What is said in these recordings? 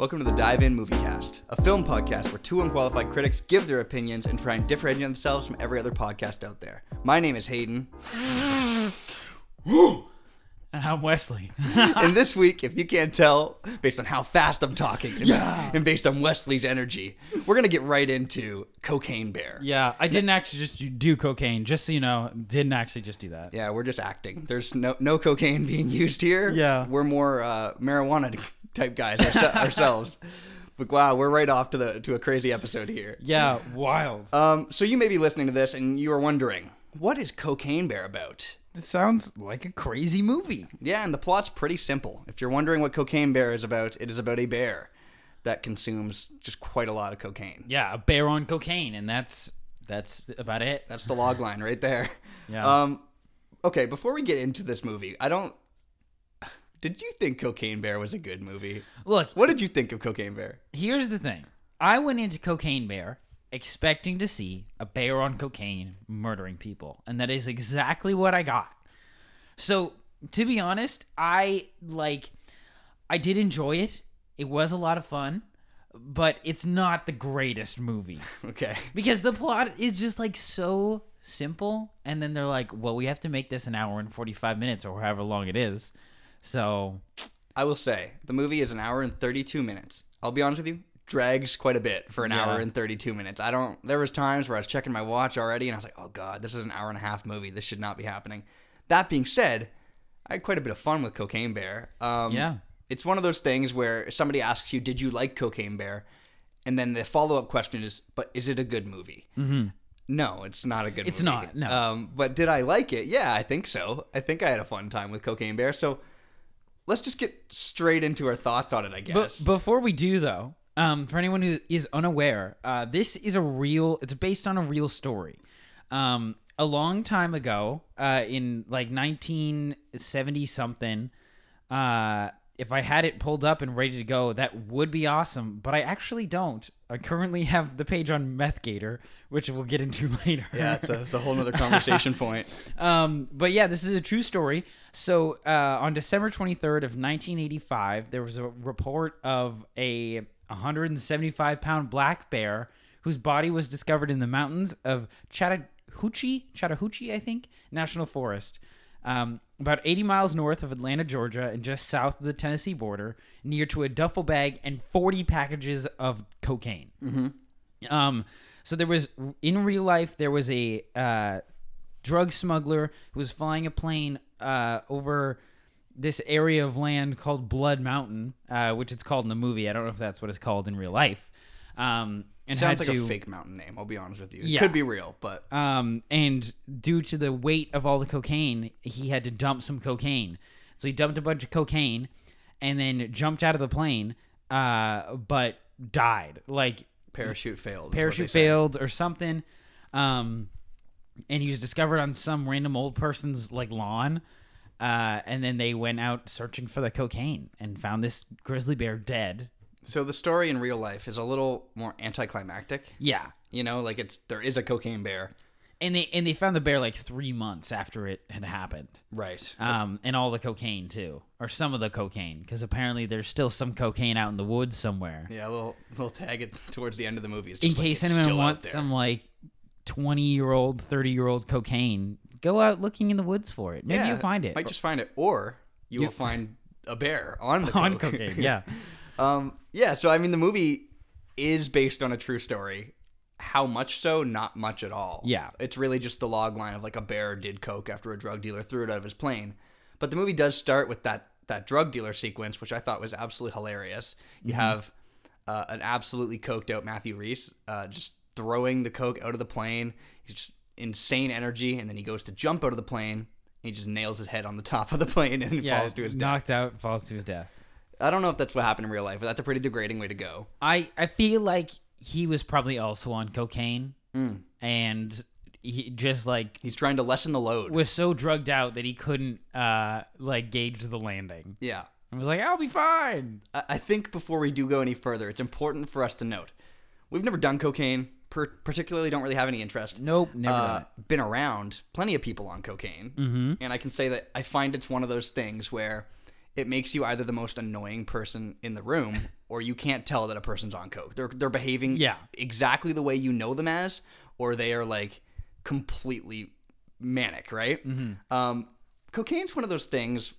Welcome to the Dive In Movie Cast, a film podcast where two unqualified critics give their opinions and try and differentiate themselves from every other podcast out there. My name is Hayden, And I'm Wesley. and this week, if you can't tell, based on how fast I'm talking and, and based on Wesley's energy, we're gonna get right into Cocaine Bear. yeah, I didn't actually just do- do cocaine, just so you know. Didn't actually just do that. Yeah, we're just acting. There's no no cocaine being used here. Yeah. we're more uh, marijuana type guys ourse- ourselves. But wow, we're right off to the to a crazy episode here. Yeah, wild. Um, so you may be listening to this and you are wondering, what is Cocaine Bear about? This sounds like a crazy movie. Yeah, and the plot's pretty simple. If you're wondering what Cocaine Bear is about, it is about a bear that consumes just quite a lot of cocaine. Yeah, a bear on cocaine, and that's that's about it. That's the log line right there. Yeah. Um, okay, before we get into this movie, I don't. Did you think Cocaine Bear was a good movie? Look, What did you think of Cocaine Bear? here's the thing. I went into Cocaine Bear expecting to see a bear on cocaine murdering people, and that is exactly what I got. So, to be honest, I like I did enjoy it. It was a lot of fun, but it's not the greatest movie Okay. because the plot is just like so simple and then they're like, "Well, we have to make this an hour and 45 minutes or however long it is." So, I will say the movie is an hour and 32 minutes. I'll be honest with you, drags quite a bit for an Yeah. hour and 32 minutes. I don't. There was times where I was checking my watch already, and I was like, "Oh God, this is an hour and a half movie. This should not be happening." That being said, I had quite a bit of fun with Cocaine Bear. Um, Yeah. it's one of those things where somebody asks you, "Did you like Cocaine Bear?" And then the follow up question is, "But is it a good movie?" Mm-hmm. No, it's not a good. Movie. It's movie. not, no. Um, but did I like it? Yeah, I think so. I think I had a fun time with Cocaine Bear. So let's just get straight into our thoughts on it. I guess. But before we do, though, um, for anyone who is unaware, uh, this is a real. It's based on a real story. Um, a long time ago, uh, in like 1970 something, uh, if I had it pulled up and ready to go, that would be awesome. But I actually don't. I currently have the page on MethGator, which we'll get into later. yeah, it's a, it's a whole nother conversation point. Um, but yeah, this is a true story. So uh, on December 23rd of 1985, there was a report of a 175 pound black bear whose body was discovered in the mountains of Chattahoochee, Chattahoochee, I think, National Forest. Um, about 80 miles north of Atlanta, Georgia, and just south of the Tennessee border, near to a duffel bag and 40 packages of cocaine. Um, so there was in real life there was a uh, drug smuggler who was flying a plane uh, over this area of land called Blood Mountain, uh, which it's called in the movie. I don't know if that's what it's called in real life. Um, and Sounds had like to, a fake mountain name. I'll be honest with you. It Yeah. could be real, but um, and due to the weight of all the cocaine, he had to dump some cocaine. So he dumped a bunch of cocaine, and then jumped out of the plane, uh, but died. Like parachute failed. is what they parachute say. failed or something. Um, and he was discovered on some random old person's like lawn. Uh, and then they went out searching for the cocaine and found this grizzly bear dead. So the story in real life is a little more anticlimactic. Yeah. You know, like it's there is a cocaine bear, And they and they found the bear like three months after it had happened. right? Um, and all the cocaine too, or some of the cocaine, because apparently there's still some cocaine out in the woods somewhere. Yeah, a little little tag it towards the end of the movie. It's in like case anyone wants some like 20 year old 30 year old cocaine go out looking in the woods for it maybe Yeah, you'll find it Might just find it, or you will find a bear on the on coke. cocaine yeah Um, yeah, so I mean, the movie is based on a true story. How much so? Not much at all. Yeah. It's really just the log line of like a bear did coke after a drug dealer threw it out of his plane. But the movie does start with that that drug dealer sequence, which I thought was absolutely hilarious. You Mm-hmm. have uh, an absolutely coked out Matthew Rhys uh, just throwing the coke out of the plane. He's just insane energy, and then he goes to jump out of the plane. He just nails his head on the top of the plane and yeah falls to his death. knocked out falls to his death I don't know if that's what happened in real life, but that's a pretty degrading way to go. i i feel like he was probably also on cocaine Mm. and he just like He's trying to lessen the load. was so drugged out that he couldn't uh like gauge the landing Yeah. and was like i'll be fine I I think before we do go any further, it's important for us to note we've never done cocaine. Per- particularly, don't really have any interest. nope never Uh, been around plenty of people on cocaine, mm-hmm. and I can say that I find it's one of those things where it makes you either the most annoying person in the room or you can't tell that a person's on coke. They're they're behaving Yeah. exactly the way you know them as, or they are like completely manic, right? Um, cocaine's one of those things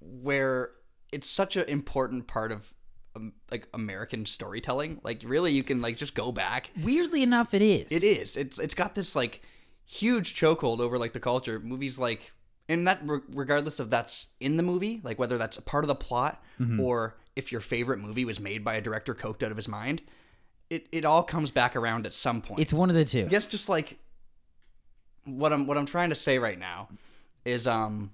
where it's such an important part of um, like American storytelling. Like really, you can like just go back. Weirdly enough, it is. It is. It's it's got this like huge chokehold over like the culture. Movies like and that re- regardless of that's in the movie, like whether that's a part of the plot or if your favorite movie was made by a director coked out of his mind, it it all comes back around at some point. It's one of the two. I guess just like what I'm what I'm trying to say right now is um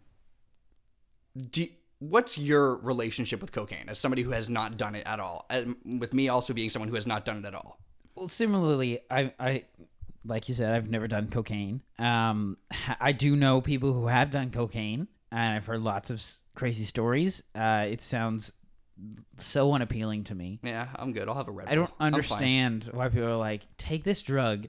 do what's your relationship with cocaine as somebody who has not done it at all and with me also being someone who has not done it at all Well, similarly, I, I, like you said, I've never done cocaine. Um, I do know people who have done cocaine, and I've heard lots of crazy stories. Uh, it sounds so unappealing to me. yeah i'm good i'll have a red I don't. Understand why people are like, take this drug,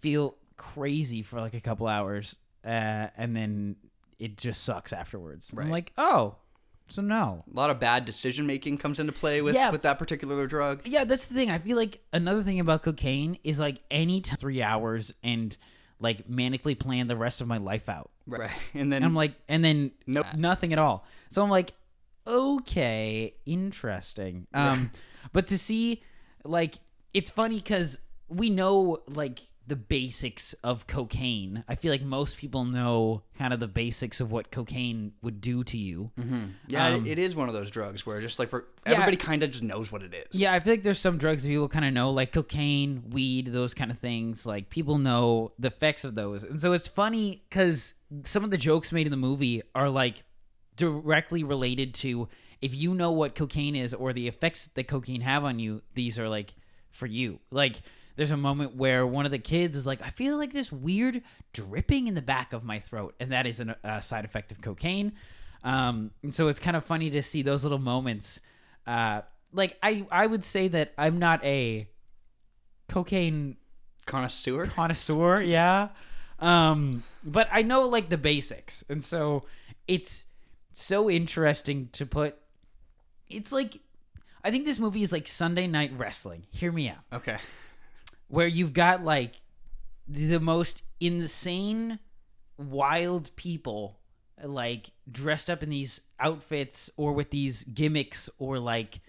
feel crazy for like a couple hours, uh, and then it just sucks afterwards. I'm like, oh, so no. a lot of bad decision making comes into play with Yeah. with that particular drug Yeah, that's the thing. I feel like another thing about cocaine is like any t- three hours and like manically plan the rest of my life out. right and then And I'm like, and then Nope. nothing at all. So I'm like, okay, interesting. Um, but to see, like, it's funny because we know like the basics of cocaine. I feel like most people know kind of the basics of what cocaine would do to you. yeah um, it, is one of those drugs where just like for, everybody kind of just knows what it is Yeah, I feel like there's some drugs that people kind of know, like cocaine, weed, those kind of things. Like people know the effects of those, and so it's funny because some of the jokes made in the movie are like directly related to if you know what cocaine is or the effects that cocaine have on you. These are like for you. Like there's a moment where one of the kids is like, I feel like this weird dripping in the back of my throat, and that is an- a side effect of cocaine. Um, and so it's kind of funny to see those little moments. Uh, like I, I would say that I'm not a cocaine connoisseur connoisseur, yeah. Um, but I know like the basics, and so it's so interesting to put. It's like I think this movie is like Sunday Night Wrestling. Hear me out okay where you've got like the most insane wild people like dressed up in these outfits or with these gimmicks or like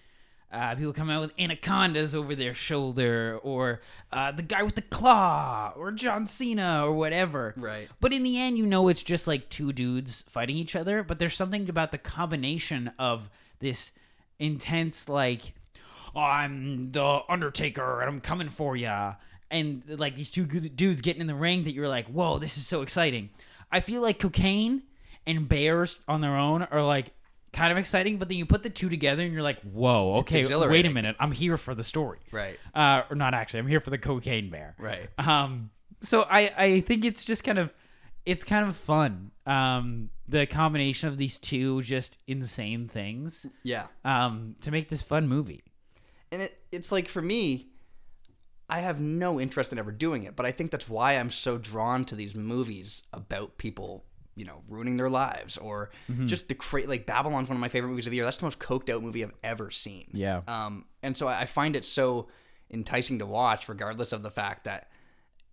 uh, people come out with anacondas over their shoulder or uh, the guy with the claw or john cena or whatever Right. but in the end you know it's just like two dudes fighting each other but there's something about the combination of this intense like I'm the Undertaker and I'm coming for ya. And like these two dudes getting in the ring that you're like, whoa, this is so exciting. I feel like cocaine and bears on their own are like kind of exciting, but then you put the two together and you're like, whoa, okay, wait a minute, I'm here for the story. right Uh, or not actually, I'm here for the cocaine bear. right Um, so I I think it's just kind of it's kind of fun. Um, the combination of these two just insane things. yeah Um, to make this fun movie. And it it's like for me i have no interest in ever doing it but i think that's why i'm so drawn to these movies about people you know ruining their lives or Mm-hmm. just the cra- like babylon's one of my favorite movies of the year that's the most coked out movie i've ever seen Yeah. um and so i I find it so enticing to watch regardless of the fact that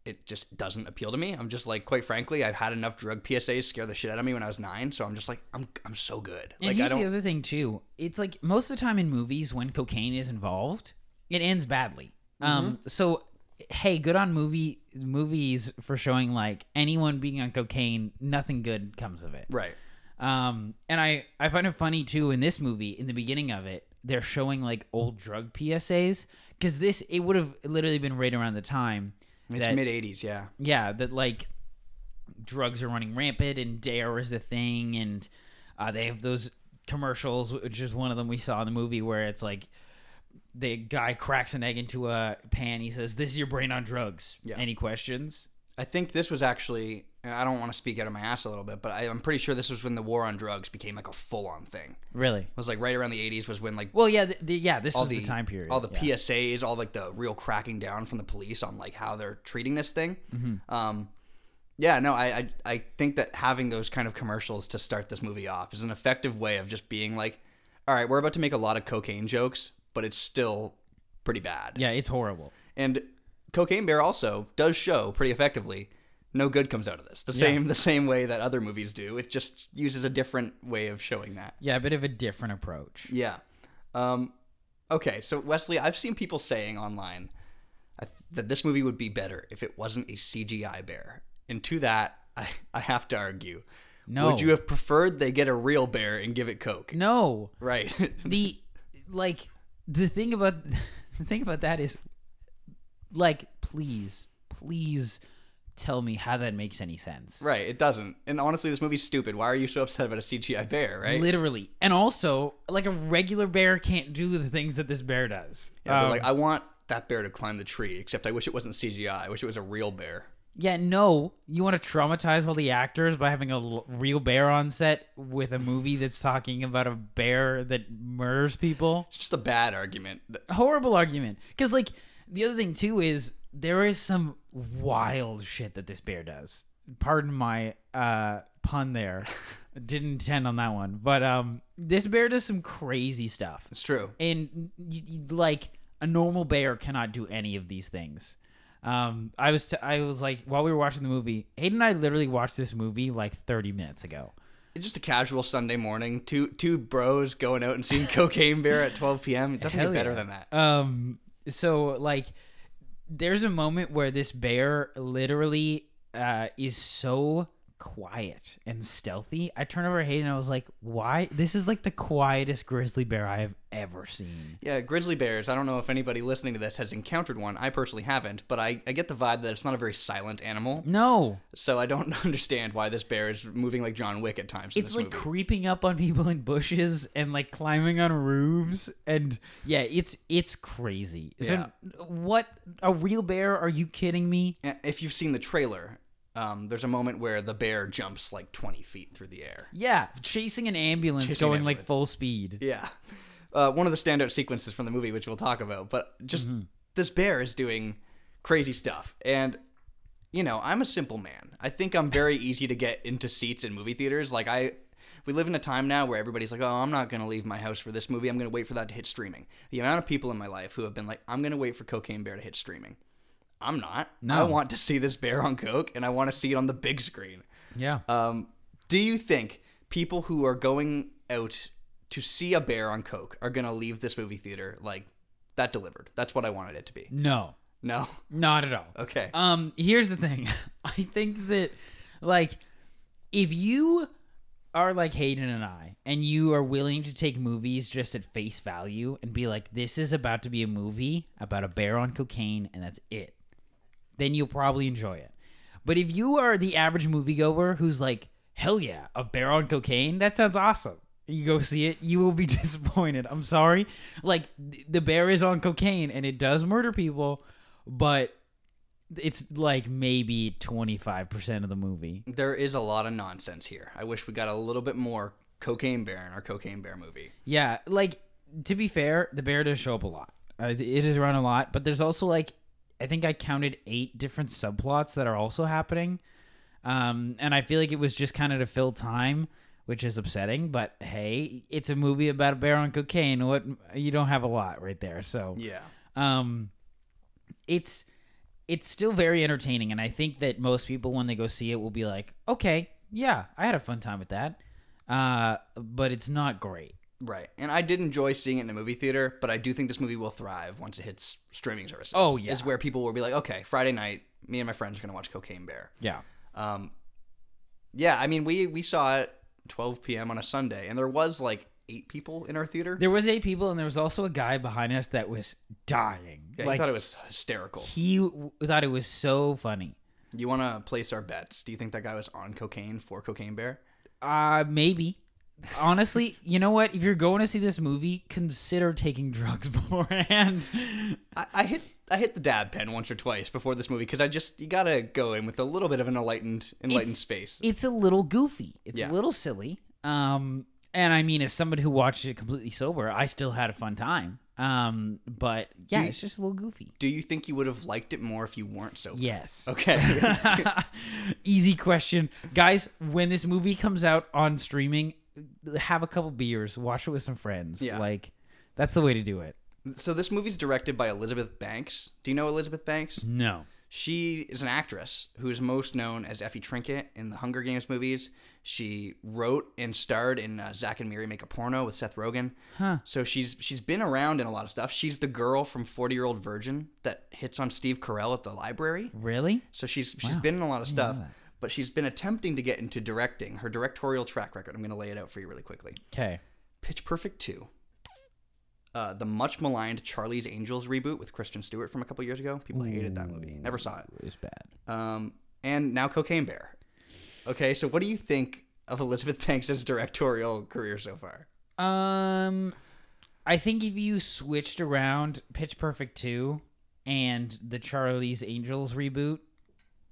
it just doesn't appeal to me. I'm just like, quite frankly, I've had enough drug PSAs scare the shit out of me when I was nine. So I'm just like, I'm, I'm so good. And Like I here's the other thing too. It's like most of the time in movies when cocaine is involved, it ends badly. Um, so hey, good on movie movies for showing like anyone being on cocaine, nothing good comes of it. Right. Um, and I I find it funny too in this movie in the beginning of it they're showing like old drug PSAs because this it would have literally been right around the time It's mid 80s. Yeah. yeah that like drugs are running rampant and dare is the thing and uh, they have those commercials which is one of them we saw in the movie where it's like the guy cracks an egg into a pan he says this is your brain on drugs Yeah. any questions I think this was actually, and I don't want to speak out of my ass a little bit, but I, I'm pretty sure this was when the war on drugs became like a full on thing. really It was like right around the 80s was when like well yeah the, the, yeah this was the, the, time period all the yeah. PSAs, all like the real cracking down from the police on like how they're treating this thing. Mm-hmm. Um, Yeah, no, I, I I think that having those kind of commercials to start this movie off is an effective way of just being like, all right, we're about to make a lot of cocaine jokes, but it's still pretty bad. Yeah, it's horrible. And Cocaine Bear also does show pretty effectively no good comes out of this. The same the same way that other movies do. It just uses a different way of showing that. Yeah, a bit of a different approach. Yeah. Um, okay, so Wesley, I've seen people saying online that this movie would be better if it wasn't a CGI bear. And to that, I, I have to argue. No. Would you have preferred they get a real bear and give it Coke? No. Right. the like the thing about the thing about that is like please please tell me how that makes any sense right, it doesn't. And honestly, this movie's stupid. Why are you so upset about a CGI bear, right? literally and also like a regular bear can't do the things that this bear does Yeah, they're Um, like, I want that bear to climb the tree, except I wish it wasn't CGI. I wish it was a real bear. yeah no you want to traumatize all the actors by having a l- real bear on set with a movie that's talking about a bear that murders people It's just a bad argument. horrible argument because like the other thing too is there is some wild shit that this bear does pardon my uh pun there didn't intend on that one but um this bear does some crazy stuff It's true. and you, you, like a normal bear cannot do any of these things um i was t- i was like while we were watching the movie hayden and i literally watched this movie like 30 minutes ago It's just a casual Sunday morning. Two two bros going out and seeing Cocaine Bear at 12 p.m. It doesn't Hell get better yeah. than that. Um, so like, there's a moment where this bear literally uh is so quiet and stealthy. I turned over to Hayden and I was like, "Why? This is like the quietest grizzly bear I have ever seen." Yeah, grizzly bears. I don't know if anybody listening to this has encountered one. I personally haven't, but I, I get the vibe that it's not a very silent animal. No, So I don't understand why this bear is moving like John Wick at times. It's like movie. creeping up on people in bushes and like climbing on roofs and yeah, it's it's crazy. So Yeah. what? A real bear? Are you kidding me? If you've seen the trailer, um, there's a moment where the bear jumps like 20 feet through the air. Yeah, chasing an ambulance Chasing an going like full speed. Yeah. Uh, one of the standout sequences from the movie, which we'll talk about. But just this bear is doing crazy stuff. And, you know, I'm a simple man. I think I'm very easy to get into seats in movie theaters. Like, I. We live in a time now where everybody's like, oh, I'm not going to leave my house for this movie. I'm going to wait for that to hit streaming. The amount of people in my life who have been like, I'm going to wait for Cocaine Bear to hit streaming. I'm not. No. I want to see this bear on Coke and I want to see it on the big screen. Yeah. Um, do you think people who are going out to see a bear on Coke are going to leave this movie theater like that delivered? That's what I wanted it to be. No, No? not at all. Okay. Um, here's the thing. I think that, like, if you are like Hayden and I, and you are willing to take movies just at face value and be like, this is about to be a movie about a bear on cocaine, and that's it, then you'll probably enjoy it. But if you are the average moviegoer who's like, hell yeah, a bear on cocaine, that sounds awesome. You go see it, you will be disappointed. I'm sorry. Like, th- the bear is on cocaine and it does murder people, but it's like maybe 25% of the movie. there is a lot of nonsense here. I wish we got a little bit more Cocaine Bear in our Cocaine Bear movie. Yeah, like to be fair, the bear does show up a lot. Uh, it is around a lot, but there's also like I think I counted eight different subplots that are also happening. Um, and I feel like it was just kind of to fill time, which is upsetting. But hey, it's a movie about a bear on cocaine. What you don't have a lot right there, so Yeah. um it's it's still very entertaining and i think that most people when they go see it will be like okay yeah i had a fun time with that uh but it's not great Right. And I did enjoy seeing it in a movie theater, but I do think this movie will thrive once it hits streaming services. Oh, yeah. Is where people will be like, okay, Friday night, me and my friends are going to watch Cocaine Bear. yeah Um, yeah, I mean, we we saw it 12 p.m. on a Sunday, and there was like eight people in our theater. there was eight people and there was also a guy behind us that was dying Yeah, like he thought it was hysterical. he w- thought it was so funny You want to place our bets? Do you think that guy was on cocaine for Cocaine Bear? uh maybe honestly you know what if you're going to see this movie consider taking drugs beforehand I, I hit I hit the dab pen once or twice before this movie because I just you gotta go in with a little bit of an enlightened enlightened It's- space. it's a little goofy. It's Yeah. a little silly. Um, and I mean, as somebody who watched it completely sober, I still had a fun time. Um, but yeah, you- it's just a little goofy. Do you think you would have liked it more if you weren't so? Yes. Okay. Easy question. Guys, when this movie comes out on streaming, have a couple beers, watch it with some friends. Yeah. Like that's the way to do it. so this movie's directed by Elizabeth Banks. Do you know Elizabeth Banks? No. She is an actress who is most known as Effie Trinket in the Hunger Games movies. She wrote and starred in uh, Zack and Miri Make a Porno with Seth Rogen. Huh. So she's she's been around in a lot of stuff. She's the girl from Forty Year Old Virgin that hits on Steve Carell at the library. Really? So she's she's Wow. been in a lot of stuff, that. But she's been attempting to get into directing. Her directorial track record. I'm going to lay it out for you really quickly. Okay. Pitch Perfect 2. Uh, the much maligned Charlie's Angels reboot with Kristen Stewart from a couple years ago. People hated that movie. Never saw it. It was bad. Um, and now Cocaine Bear. Okay, so what do you think of Elizabeth Banks' directorial career so far? Um, I think if you switched around Pitch Perfect 2 and the Charlie's Angels reboot,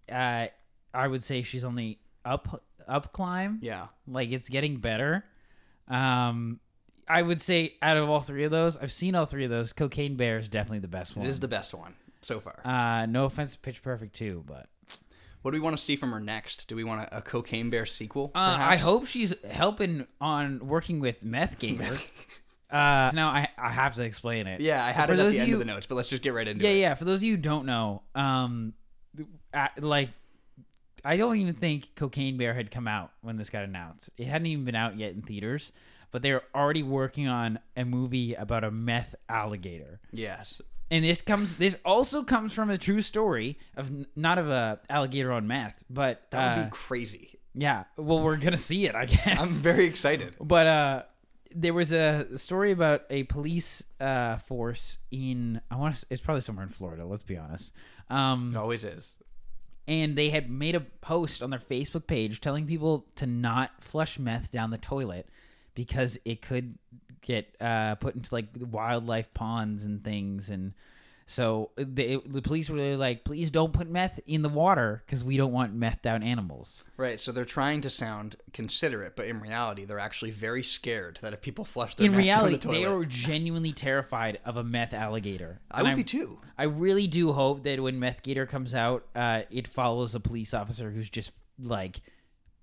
uh, I would say she's only up up climb. Yeah. Like it's getting better. Um, I would say out of all three of those, I've seen all three of those. Cocaine Bear is definitely the best one. is the best one so far. uh, no offense to Pitch Perfect 2, but what do we want to see from her next? Do we want a, a Cocaine Bear sequel? Uh, I hope she's helping on working with Meth Gator. uh, now I, I have to explain it. Yeah, I had For it at the end you- of the notes, but let's just get right into yeah, it. yeah. Yeah. For those of you who don't know, um, uh, like I don't even think Cocaine Bear had come out when this got announced. It hadn't even been out yet in theaters, but they were already working on a movie about a meth alligator. Yes. And this comes. This also comes from a true story of not of a alligator on meth, but That would uh, be crazy. yeah. Well, we're gonna see it, I guess. I'm very excited. But uh, there was a story about a police uh, force in I want to. It's probably somewhere in Florida. Let's be honest. Um, It always is. And they had made a post on their Facebook page telling people to not flush meth down the toilet because it could get uh, put into like wildlife ponds and things and. So the, the police were like, "Please don't put meth in the water because we don't want meth down animals." Right, so they're trying to sound considerate, but in reality, they're actually very scared that if people flush their In meth reality, down the they are genuinely terrified of a meth alligator. I And would I'm- be too. I really do hope that when Meth Gator comes out, uh, it follows a police officer who's just like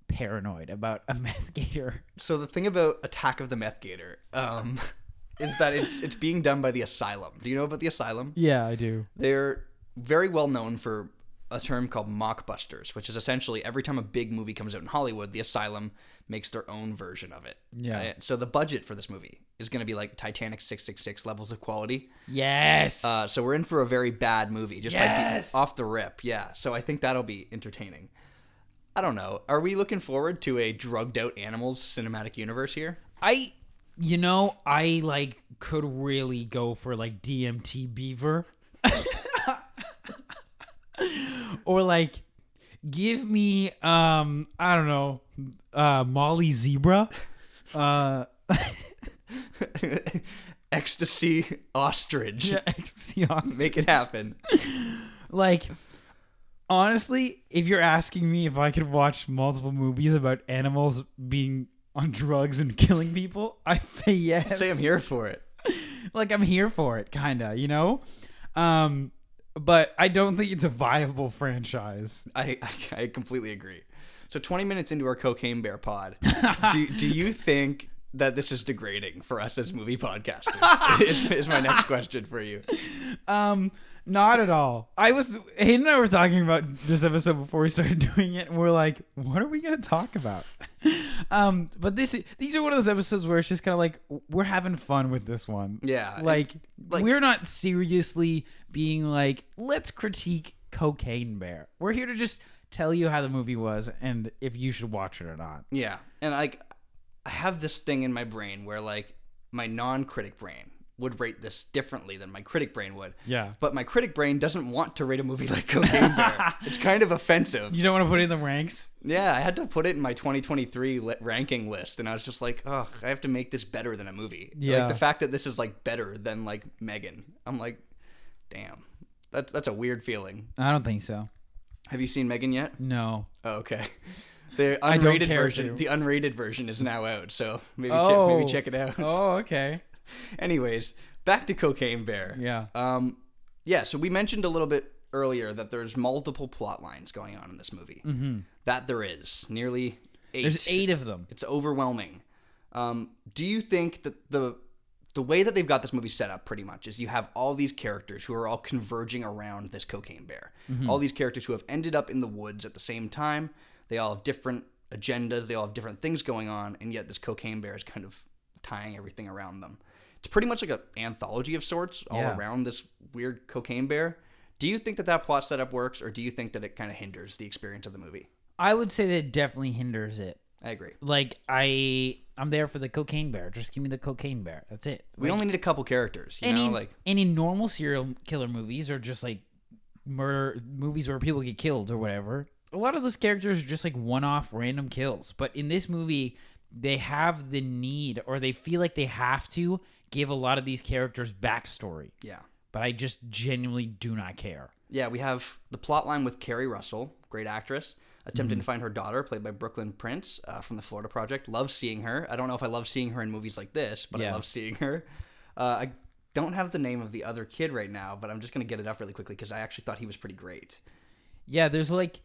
paranoid about a meth gator. So the thing about Attack of the Meth Gator um, is that it's it's being done by the Asylum. Do you know about the Asylum? Yeah, I do. They're very well known for a term called mockbusters, which is essentially every time a big movie comes out in Hollywood, the Asylum makes their own version of it. Yeah. So the budget for this movie is going to be like Titanic 666 levels of quality. Yes. Uh, so we're in for a very bad movie, just Yes! by de- off the rip. Yeah. So I think that'll be entertaining. I don't know. Are we looking forward to a drugged out animals cinematic universe here? I, you know, I like could really go for like DMT Beaver, or like give me um I don't know uh Molly Zebra. Uh, Ecstasy ostrich. yeah, ecstasy ostrich. Make it happen. like honestly if you're asking me if i could watch multiple movies about animals being on drugs and killing people i'd say yes Say I'm here for it. like i'm here for it kinda you know um but i don't think it's a viable franchise I, I I completely agree. So 20 minutes into our cocaine bear pod, do, do you think that this is degrading for us as movie podcasters? is, is my next question for you. um not at all. I was hayden and i were talking about this episode before we started doing it and we're like what are we gonna talk about? Um but this these are one of those episodes where it's just kind of like we're having fun with this one. Yeah. like, like- we're not seriously being like let's critique cocaine bear. We're here to just tell you how the movie was and if you should watch it or not. Yeah, and like I have this thing in my brain where like my non-critic brain would rate this differently than my critic brain would. yeah But my critic brain doesn't want to rate a movie like Cocaine Bear. it's kind of offensive. you don't want to put it in the ranks Yeah, I had to put it in my 2023 li- ranking list, and I was just like, oh, I have to make this better than a movie. Yeah. Like the fact that this is like better than like Megan. I'm like, damn, that's that's a weird feeling. i don't think so Have you seen Megan yet? no Oh, okay. The unrated version, to. the unrated version is now out, so maybe oh check, maybe oh. check it out. oh okay Anyways, back to Cocaine Bear. Yeah. Um, yeah. So we mentioned a little bit earlier that there's multiple plot lines going on in this movie. Mm-hmm. That there is nearly eight. There's eight of them. It's overwhelming. Um, do you think that the the way that they've got this movie set up pretty much is you have all these characters who are all converging around this cocaine bear. All these characters who have ended up in the woods at the same time. They all have different agendas. They all have different things going on, and yet this cocaine bear is kind of tying everything around them. It's pretty much like an anthology of sorts all Yeah. around this weird cocaine bear. Do you think that that plot setup works, or do you think that it kind of hinders the experience of the movie? I would say that it definitely hinders it. I agree. Like I, I'm there for the cocaine bear. Just give me the cocaine bear. That's it. We only need a couple characters, you and know, like any normal serial killer movies or just like murder movies where people get killed or whatever, a lot of those characters are just like one-off random kills. But in this movie, they have the need or they feel like they have to give a lot of these characters backstory. yeah. But I just genuinely do not care. Yeah, we have the plot line with Keri Russell, great actress, attempting Mm-hmm. to find her daughter, played by Brooklyn Prince uh, from the Florida Project. Love seeing her. I don't know if I love seeing her in movies like this, but I love seeing her. Uh, I don't have the name of the other kid right now, but I'm just going to get it up really quickly because I actually thought he was pretty great. Yeah, there's like,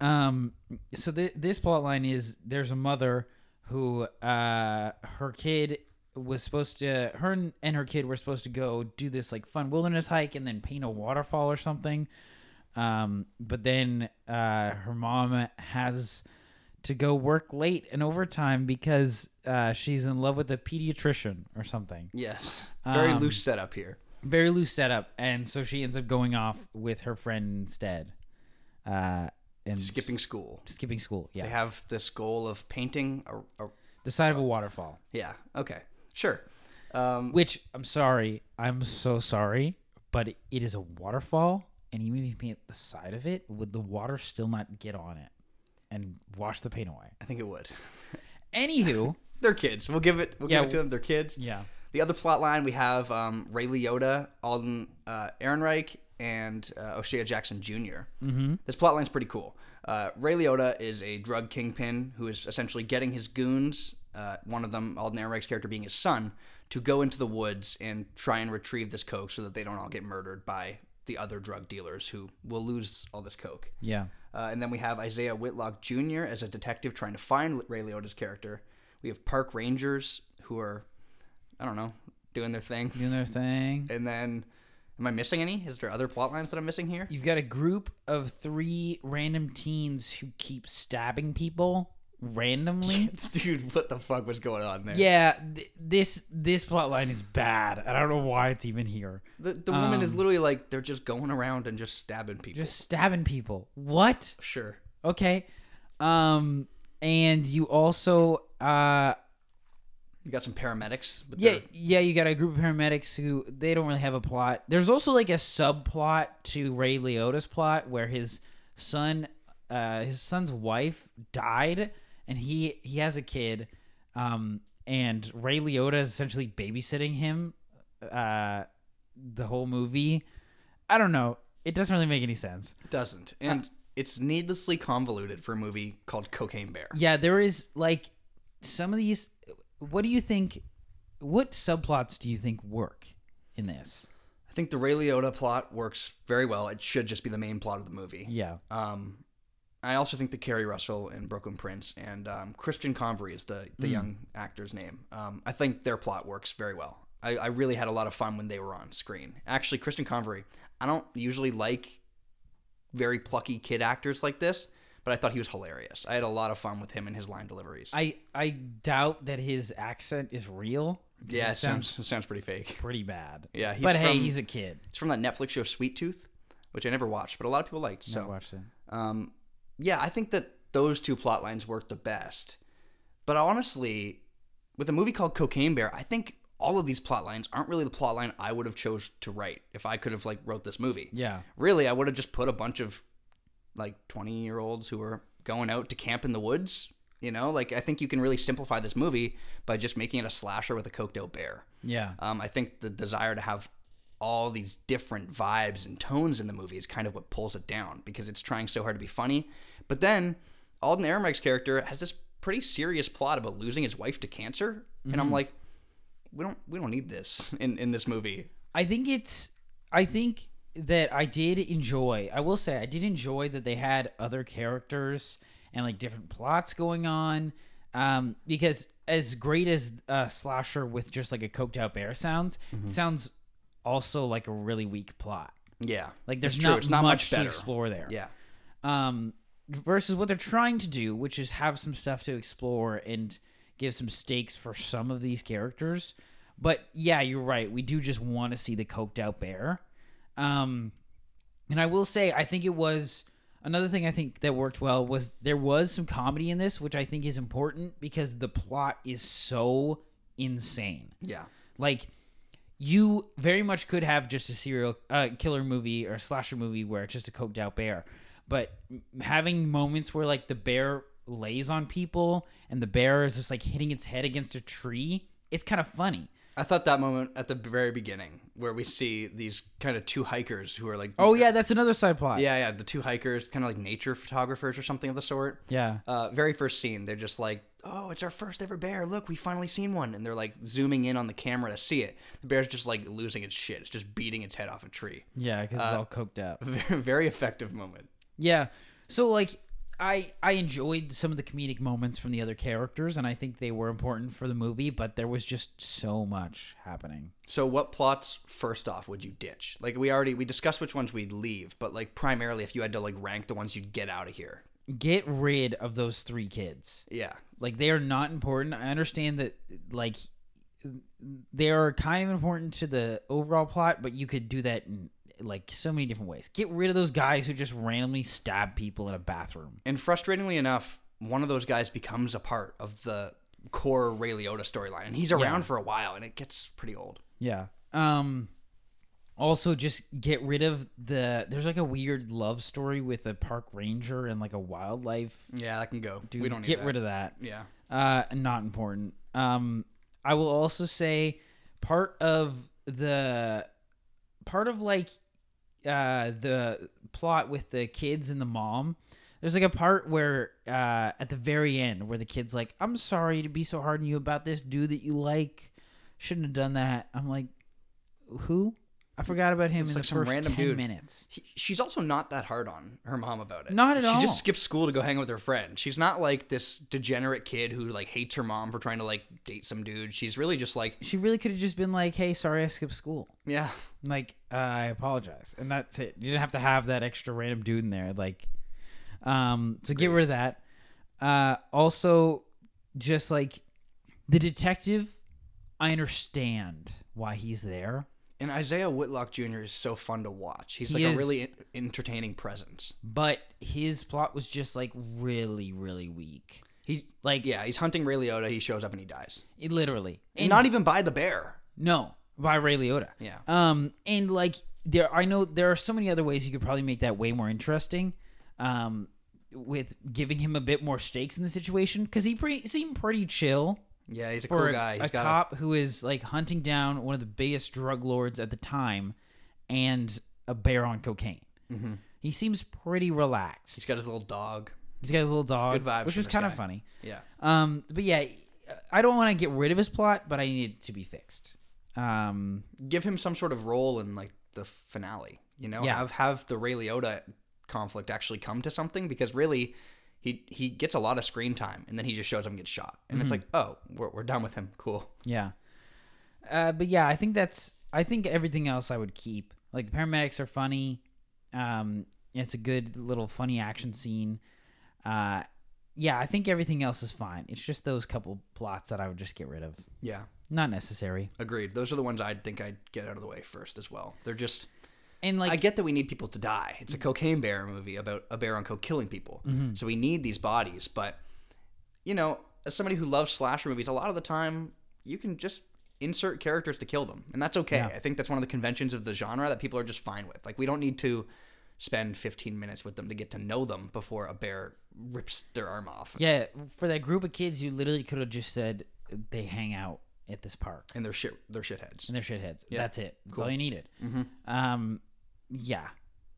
um, so th- this plot line is there's a mother who, uh, her kid was supposed to, her and, her kid were supposed to go do this like fun wilderness hike and then paint a waterfall or something. Um, but then, uh, her mom has to go work late and overtime because, uh, she's in love with a pediatrician or something Yes. Very Um, loose setup here. very loose setup, and so she ends up going off with her friend instead. Uh, and Skipping school. skipping school. Yeah, They have this goal of painting a. a the side of a waterfall. yeah, okay. Sure. Um, Which I'm sorry, I'm so sorry, but it is a waterfall, and even if you paint the side of it, would the water still not get on it and wash the paint away? I think it would. Anywho, They're kids. We'll give it. We'll Yeah, give it to them. They're kids. yeah, The other plot line we have um, Ray Liotta, Alden uh, Ehrenreich, and uh, O'Shea Jackson jr. Mm-hmm. This plot line's pretty cool. Uh, Ray Liotta is a drug kingpin who is essentially getting his goons, uh, one of them, Alden Ehrenreich's character being his son, to go into the woods and try and retrieve this coke so that they don't all get murdered by the other drug dealers who will lose all this coke. yeah. Uh, and then we have Isaiah Whitlock Jr. as a detective trying to find Ray Liotta's character. We have park rangers who are, I don't know, doing their thing. Doing their thing. And then, am I missing any? Is there other plot lines that I'm missing here? You've got a group of three random teens who keep stabbing people randomly. Dude, what the fuck was going on there? Yeah, th- this this plot line is bad. I don't know why it's even here. The, the woman is literally like, they're just going around and just stabbing people. Just stabbing people. What? sure. Okay. Um and you also uh You got some paramedics. But yeah, yeah, you got a group of paramedics who they don't really have a plot. There's also like a subplot to Ray Liotta's plot where his son uh his son's wife died and he he has a kid um and Ray Liotta is essentially babysitting him uh the whole movie. I don't know. It doesn't really make any sense. It doesn't. And it's needlessly convoluted for a movie called Cocaine Bear. Yeah, there is like some of these. What do you think? What subplots do you think work in this? I think the Ray Liotta plot works very well. It should just be the main plot of the movie. Yeah, Um, I also think that Keri Russell and Brooklyn Prince and um, Christian Convery is the, the young actor's name. Um, I think their plot works very well. I, I really had a lot of fun when they were on screen. Actually, Christian Convery, I don't usually like very plucky kid actors like this, but I thought he was hilarious. I had a lot of fun with him and his line deliveries. I I doubt that his accent is real. yeah, it sounds it sounds pretty fake. pretty bad. Yeah, he's but hey, he's a kid. It's from that Netflix show Sweet Tooth, which I never watched, but a lot of people liked. So So watch it. Um, yeah, I think that those two plot lines work the best. But honestly, with a movie called Cocaine Bear, I think all of these plot lines aren't really the plot line I would have chose to write if I could have like wrote this movie. Yeah, Really, I would have just put a bunch of like 20 year olds who are going out to camp in the woods. You know, like I think you can really simplify this movie by just making it a slasher with a coked out bear. yeah, Um, I think the desire to have all these different vibes and tones in the movie is kind of what pulls it down because it's trying so hard to be funny. But then Alden Ehrenreich's character has this pretty serious plot about losing his wife to cancer, and I'm like, we don't we don't need this in in this movie. I think it's. I think that I did enjoy. I will say I did enjoy that they had other characters and like different plots going on. Um, because as great as a slasher with just like a coked out bear sounds, Mm-hmm. it sounds also like a really weak plot. Yeah, Like there's not, It's not much, much to explore there. yeah. um, versus what they're trying to do, which is have some stuff to explore and give some stakes for some of these characters. But yeah, you're right. We do just want to see the coked out bear. Um, and I will say, I think it was another thing I think that worked well was there was some comedy in this, which I think is important because the plot is so insane. Yeah. Like you very much could have just a serial uh, killer movie or a slasher movie where it's just a coked out bear, but having moments where like the bear lays on people and the bear is just like hitting its head against a tree, it's kind of funny. I thought that moment at the very beginning where we see these kind of two hikers who are like Oh yeah, that's another side plot. yeah yeah the two hikers kind of like nature photographers or something of the sort. yeah, Uh, very first scene, they're just like, "Oh, it's our first ever bear! Look, we finally seen one!" And they're like zooming in on the camera to see it. The bear's just like losing its shit. It's just beating its head off a tree. yeah, because it's all coked out. Very, very effective moment. Yeah. So like I I enjoyed some of the comedic moments from the other characters and I think they were important for the movie, but there was just so much happening. So, what plots first off would you ditch? Like we already we discussed which ones we'd leave, but like primarily if you had to like rank the ones you'd get out of here. Get rid of those three kids. Yeah, Like they are not important. I understand that like they are kind of important to the overall plot, but you could do that in like so many different ways. Get rid of those guys who just randomly stab people in a bathroom. and frustratingly enough, one of those guys becomes a part of the core Ray Liotta storyline, and he's around for a while, and it gets pretty old. Yeah. Um also just get rid of the there's like a weird love story with a park ranger and like a wildlife Yeah, that can go. dude. we don't need get rid of that. Yeah, Uh not important. Um I will also say part of the part of like uh the plot with the kids and the mom there's like a part where uh at the very end where the kid's like i'm sorry to be so hard on you about this. Dude that you like. Shouldn't have done that. I'm like who i forgot about him in like the some first random 10 dude. minutes he, she's also not that hard on her mom about it. Not at she all. She just skips school to go hang out with her friend. She's not like this degenerate kid who like hates her mom for trying to like date some dude. She's really just like, she really could have just been like hey sorry i skipped school yeah, like uh, i apologize and that's it you didn't have to have that extra random dude in there like um so get rid of that uh also just like the detective i understand why he's there And Isaiah Whitlock Jr. is so fun to watch. He's He like is. a really en- entertaining presence. but his plot was just like really really weak He, like yeah, he's hunting Ray Liotta. He shows up and he dies. it literally And not even by the bear. no by ray liotta Yeah. Um, and like there, I know there are so many other ways you could probably make that way more interesting. Um, with giving him a bit more stakes in the situation because he pretty seemed pretty chill Yeah, he's a cool a, guy. a He's got cop who is like hunting down one of the biggest drug lords at the time and a bear on cocaine. Mm-hmm. He seems pretty relaxed. he's got his little dog. He's got his little dog, Good vibes which was kind of funny. Yeah. Um, but yeah, I don't want to get rid of his plot, but I need it to be fixed. Um, Give him some sort of role in like the finale. You know, Yeah. have have the Ray Liotta conflict actually come to something because really. He, he gets a lot of screen time and then he just shows up and gets shot and Mm-hmm. it's like oh we're, we're done with him cool Yeah. Uh, but yeah, I think that's. I think everything else I would keep. Like the paramedics are funny. Um, it's a good little funny action scene. Uh, yeah, I think everything else is fine. It's just those couple plots that I would just get rid of. yeah Not necessary. agreed those are the ones I'd think I'd get out of the way first as well they're just And like, I get that we need people to die. It's a cocaine bear movie about a bear on coke killing people. Mm-hmm. So we need these bodies. But, you know, as somebody who loves slasher movies, a lot of the time you can just insert characters to kill them. And that's okay. Yeah. I think that's one of the conventions of the genre that people are just fine with. Like, we don't need to spend 15 minutes with them to get to know them before a bear rips their arm off yeah, for that group of kids, you literally could have just said they hang out at this park and they're shit, they're shitheads. and they're shitheads. Yeah. That's it. That's all you needed. Mm-hmm. Um, yeah,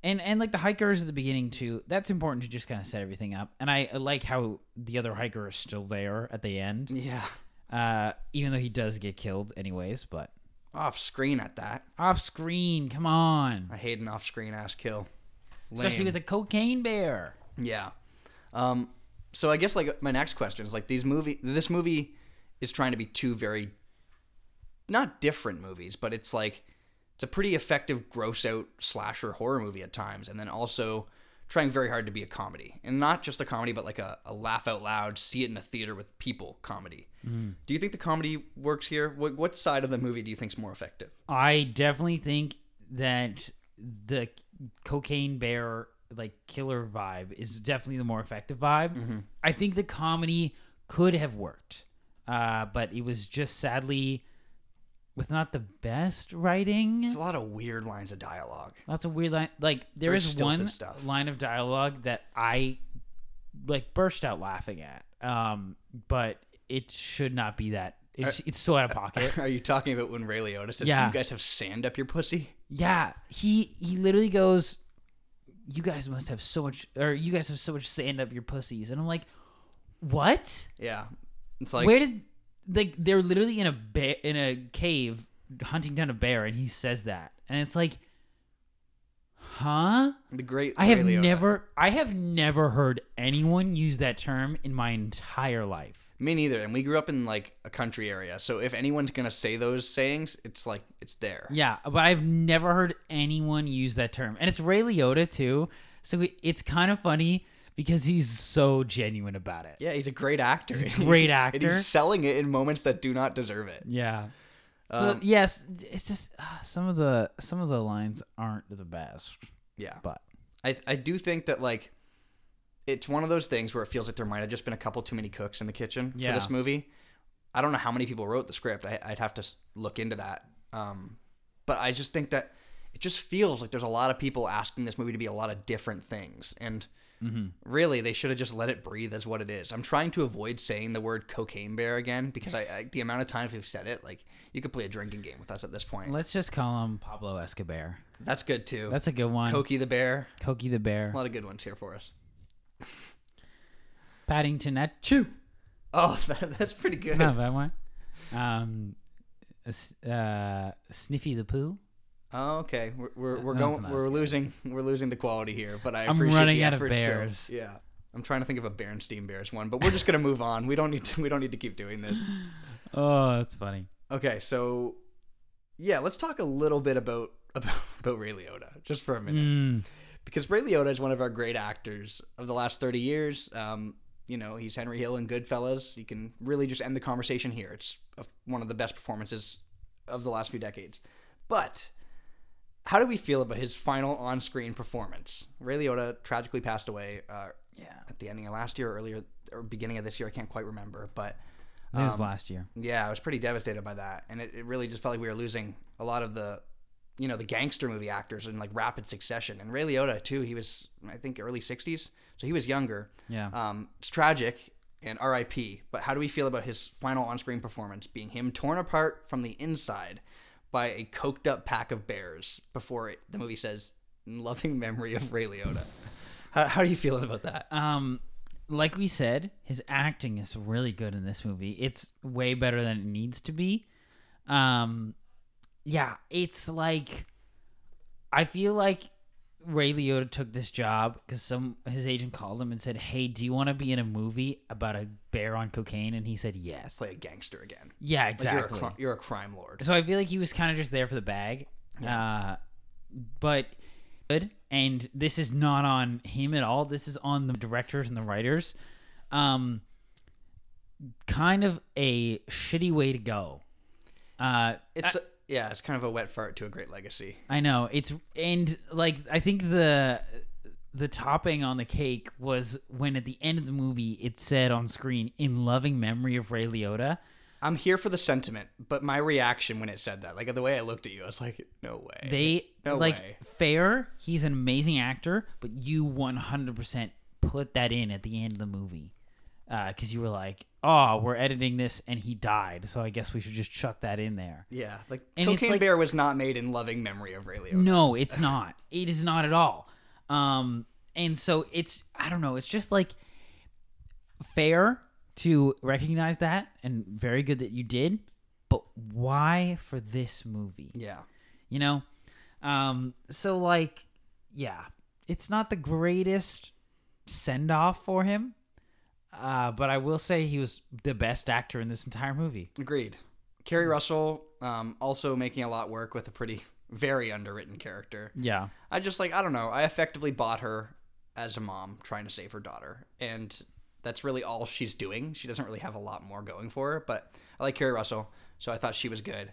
and and like the hikers at the beginning too. That's important to just kind of set everything up. And I, I like how the other hiker is still there at the end. Yeah. Uh, even though he does get killed anyways, but Off screen at that. off screen, come on. I hate an off screen ass kill. Especially with a cocaine bear. Yeah. Um, so I guess like my next question is like these movie this movie is trying to be two very not different movies, but it's like it's a pretty effective gross out slasher horror movie at times, and then also trying very hard to be a comedy. And not just a comedy, but like a, a laugh out loud, see it in a theater with people comedy. Do you think the comedy works here? What, what side of the movie do you think is more effective? I definitely think that the cocaine bear like killer vibe is definitely the more effective vibe. I think the comedy could have worked, uh, but it was just sadly with not the best writing. It's a lot of weird lines of dialogue. Lots of weird line. Like there Very is stilted one stuff. line of dialogue that I like burst out laughing at. Um, but it should not be that. It's, it's so out of pocket. Are you talking about when Ray Liotta says, "Do Yeah. you guys have sand up your pussy?" Yeah, he he literally goes, "You guys must have so much, or you guys have so much sand up your pussies," and I'm like, "What? Yeah, it's like Where did like they're literally in a bear in a cave hunting down a bear, and he says that, and it's like, huh? the great. I have Liotta. never, I have never heard anyone use that term in my entire life. Me neither. And we grew up in like a country area, so if anyone's gonna say those sayings, it's like it's there. Yeah, but I've never heard anyone use that term. And it's Ray Liotta too. So it's kind of funny because he's so genuine about it. Yeah, he's a great actor. He's a great and actor. he's selling it in moments that do not deserve it. Yeah. So Um, yes, it's just uh, some of the some of the lines aren't the best, Yeah, but I I do think that like it's one of those things where it feels like there might have just been a couple too many cooks in the kitchen Yeah. for this movie. I don't know how many people wrote the script. I, I'd have to look into that. Um, but I just think that it just feels like there's a lot of people asking this movie to be a lot of different things, and really they should have just let it breathe as what it is. I'm trying to avoid saying the word cocaine bear again because I, I the amount of times we've said it, like you could play a drinking game with us at this point. let's just call him Pablo Escobar. That's good too. That's a good one. Cokie the bear. Cokie the bear. A lot of good ones here for us. Paddington at Chew. Oh, that, that's pretty good. Not bad one. Um, uh, Sniffy the Pooh. Oh, okay. We're we're, we're going not we're losing we're losing the quality here, but I I'm appreciate running the out of effort still. bears. Yeah. I'm trying to think of a Bernstein Bears one, but we're just gonna move on. We don't need to we don't need to keep doing this. Oh, that's funny. Okay, so yeah, let's talk a little bit about about, about Ray Liotta just for a minute. Mm, because Ray Liotta is one of our great actors of the last 30 years. Um, you know, he's Henry Hill in Goodfellas. You can really just end the conversation here. It's one of the best performances of the last few decades. But how do we feel about his final on-screen performance? Ray Liotta tragically passed away uh, yeah, at the ending of last year or earlier or beginning of this year. I can't quite remember, but that was Um, last year. yeah, I was pretty devastated by that, and it, it really just felt like we were losing a lot of the, you know, the gangster movie actors in like rapid succession. And Ray Liotta too, he was I think early '60s, so he was younger. Yeah. Um, it's tragic and R.I.P. But how do we feel about his final on-screen performance, being him torn apart from the inside by a coked-up pack of bears before it, the movie says "In "Loving memory of Ray Liotta"? how, how are you feeling about that? Um, like we said, his acting is really good in this movie. It's way better than it needs to be. Um, yeah, it's like I feel like Ray Liotta took this job because some his agent called him and said, "Hey, do you want to be in a movie about a bear on cocaine?" And he said, "Yes." Play a gangster again. Yeah, Like exactly. you're, a, you're a crime lord. So I feel like he was kind of just there for the bag. Uh, but good. And this is not on him at all. This is on the directors and the writers. Um, kind of a shitty way to go. Uh, It's yeah, it's kind of a wet fart to a great legacy. I know it's and like I think the the topping on the cake was when at the end of the movie it said on screen in loving memory of Ray Liotta. I'm here for the sentiment, but my reaction when it said that, like the way I looked at you, I was like, "No way." They No like way. fair. He's an amazing actor, but you 100% put that in at the end of the movie because you were like, "Oh, we're editing this, and he died, so I guess we should just chuck that in there." yeah, like And Cocaine like- Bear was not made in loving memory of Ray Liotta. No, it's not. It is not at all. Um, and so it's I don't know. It's just like fair to recognize that, and very good that you did. But why for this movie? Yeah. You know, um, so like, yeah, it's not the greatest send off for him. Uh, but I will say he was the best actor in this entire movie. Agreed. Keri Russell um, also making a lot work with a pretty very underwritten character. Yeah. I just like I don't know. I effectively bought her as a mom trying to save her daughter, and that's really all she's doing. She doesn't really have a lot more going for her. But I like Keri Russell, so I thought she was good.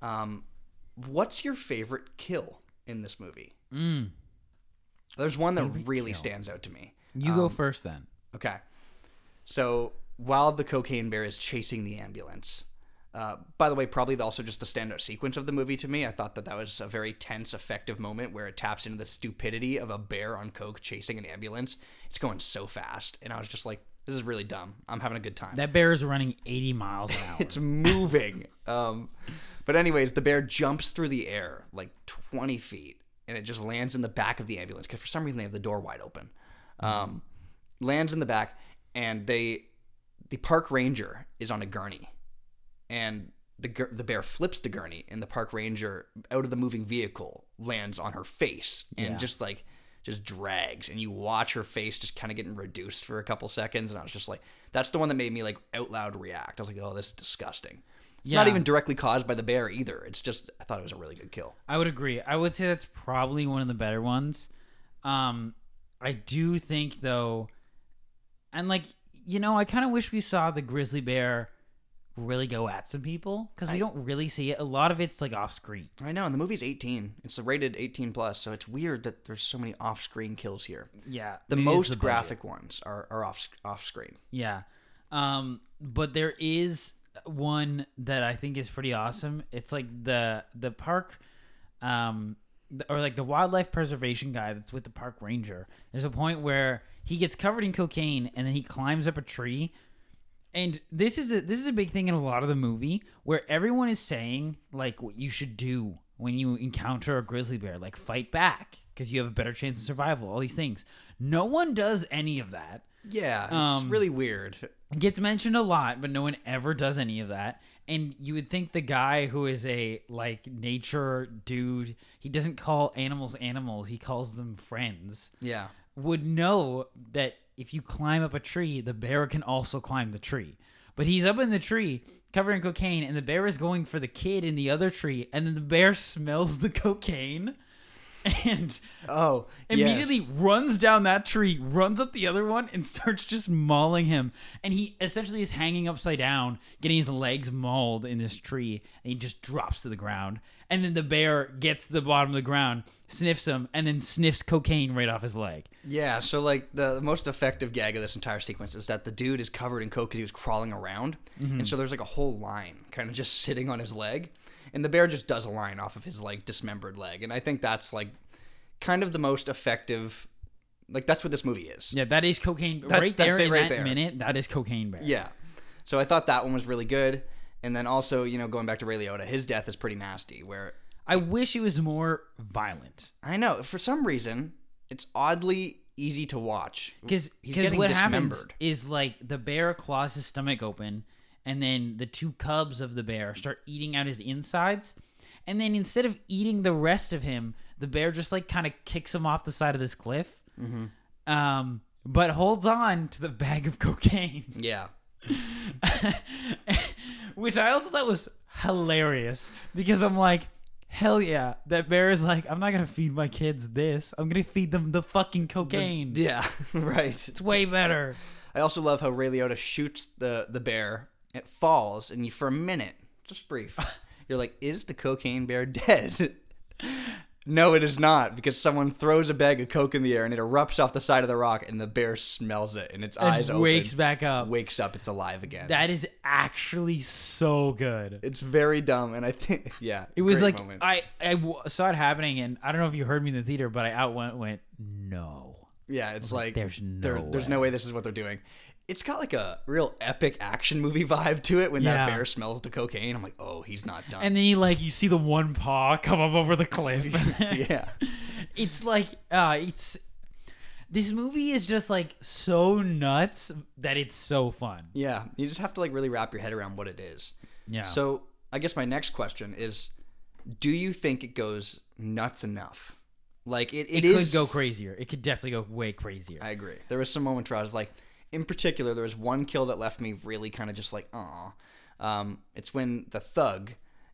Um, what's your favorite kill in this movie? Mm. There's one that Favorite really kill. stands out to me. You go first then. Okay. So while the cocaine bear is chasing the ambulance, uh, by the way, probably also just a standout sequence of the movie to me. I thought that that was a very tense, effective moment where it taps into the stupidity of a bear on coke chasing an ambulance. It's going so fast, and I was just like, "This is really dumb. I'm having a good time." That bear is running 80 miles an hour. it's moving. um, but anyways, the bear jumps through the air like 20 feet, and it just lands in the back of the ambulance because for some reason they have the door wide open. Um, lands in the back, and they, the park ranger is on a gurney, and the the bear flips the gurney, and the park ranger out of the moving vehicle lands on her face, and Yeah. just like just drags, and you watch her face just kind of getting reduced for a couple seconds, and I was just like, that's the one that made me like out loud react. I was like, oh, this is disgusting. It's not even directly caused by the bear either. It's just I thought it was a really good kill. I would agree. I would say that's probably one of the better ones. Um, I do think though, and like you know, I kind of wish we saw the grizzly bear really go at some people because we don't really see it. A lot of it's like off screen. I know, and the movie's 18. It's rated 18 plus, so it's weird that there's so many off-screen kills here. Yeah, The most the graphic ones are, are off off screen. Yeah. Um, but there is one that I think is pretty awesome. It's like the the park um or like the wildlife preservation guy that's with the park ranger. There's a point where he gets covered in cocaine and then he climbs up a tree. And this is a this is a big thing in a lot of the movie where everyone is saying like what you should do when you encounter a grizzly bear, like fight back because you have a better chance of survival. All these things. No one does any of that Yeah, it's Um, really weird. It gets mentioned a lot, but no one ever does any of that. And you would think the guy who is a like nature dude, he doesn't call animals animals, he calls them friends, Yeah, would know that if you climb up a tree, the bear can also climb the tree. But he's up in the tree covered in cocaine, and the bear is going for the kid in the other tree, and then the bear smells the cocaine and Oh, immediately yes. runs down that tree, runs up the other one, and starts just mauling him. And he essentially is hanging upside down, getting his legs mauled in this tree, and he just drops to the ground. And then the bear gets to the bottom of the ground, sniffs him, and then sniffs cocaine right off his leg. Yeah, so like the, most effective gag of this entire sequence is that the dude is covered in coke because he was crawling around, Mm-hmm. and so there's like a whole line kind of just sitting on his leg, and the bear just does a line off of his like dismembered leg, and I think that's like kind of the most effective. Like that's what this movie is. Yeah, that is cocaine. That's- right there in right that there. minute, that is cocaine bear. Yeah. So I thought that one was really good, and then also you know going back to Ray Liotta, his death is pretty nasty. Where I wish it was more violent. I know for some reason it's oddly easy to watch Because what happens is like the bear claws his stomach open, and then the two cubs of the bear start eating out his insides, and then instead of eating the rest of him, the bear just like kind of kicks him off the side of this cliff, Mm-hmm. um, but holds on to the bag of cocaine, Yeah. which I also thought was hilarious because I'm like. Hell yeah. That bear is like, I'm not going to feed my kids this. I'm going to feed them the fucking cocaine. Yeah. right. it's way better. I also love how Ray Liotta shoots the the bear. It falls, and you for a minute, just brief, you're like, "Is the cocaine bear dead?" no, it is not, because someone throws a bag of coke in the air and it erupts off the side of the rock, and the bear smells it, and its eyes and open, wakes back up. wakes up, it's alive again. That is actually so good. it's very dumb, and I think, yeah, It was like moment. I I w- saw it happening, and I don't know if you heard me in the theater, but I out went went no. yeah, it's like "There's no there- there's no way this is what they're doing. It's got like a real epic action movie vibe to it when Yeah. that bear smells the cocaine. I'm like, oh, he's not done. And then you like you see the one paw come up over the cliff. yeah. it's like uh it's This movie is just like so nuts that it's so fun. Yeah, you just have to like really wrap your head around what it is. Yeah. So I guess my next question is, do you think it goes nuts enough? Like it, it, it could go crazier. It could definitely go way crazier. I agree. There was some moments where I was like, in particular, there was one kill that left me really kind of just like, aw. Um, it's when the thug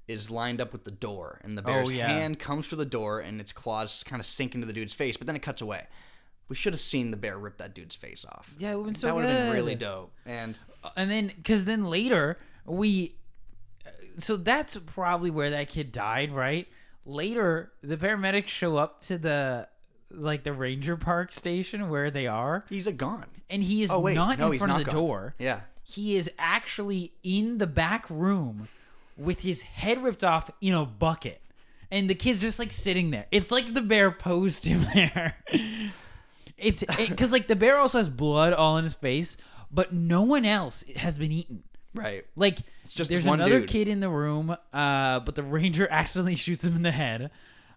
is lined up with the door, and the bear's Oh, yeah. hand comes through the door, and its claws kind of sink into the dude's face, but then it cuts away. We should have seen the bear rip that dude's face off. yeah, it would have been so that would have been really dope. And and then because then later we so that's probably where that kid died right later the paramedics show up to the like the ranger park station where they are he's a gone. and he is Oh wait, not no, in he's front not of the gone. door Yeah. he is actually in the back room with his head ripped off in a bucket and the kid's just like sitting there it's like the bear posed him there it's because like the bear also has blood all in his face but no one else has been eaten Right. like just there's one another dude. kid in the room uh, but the ranger accidentally shoots him in the head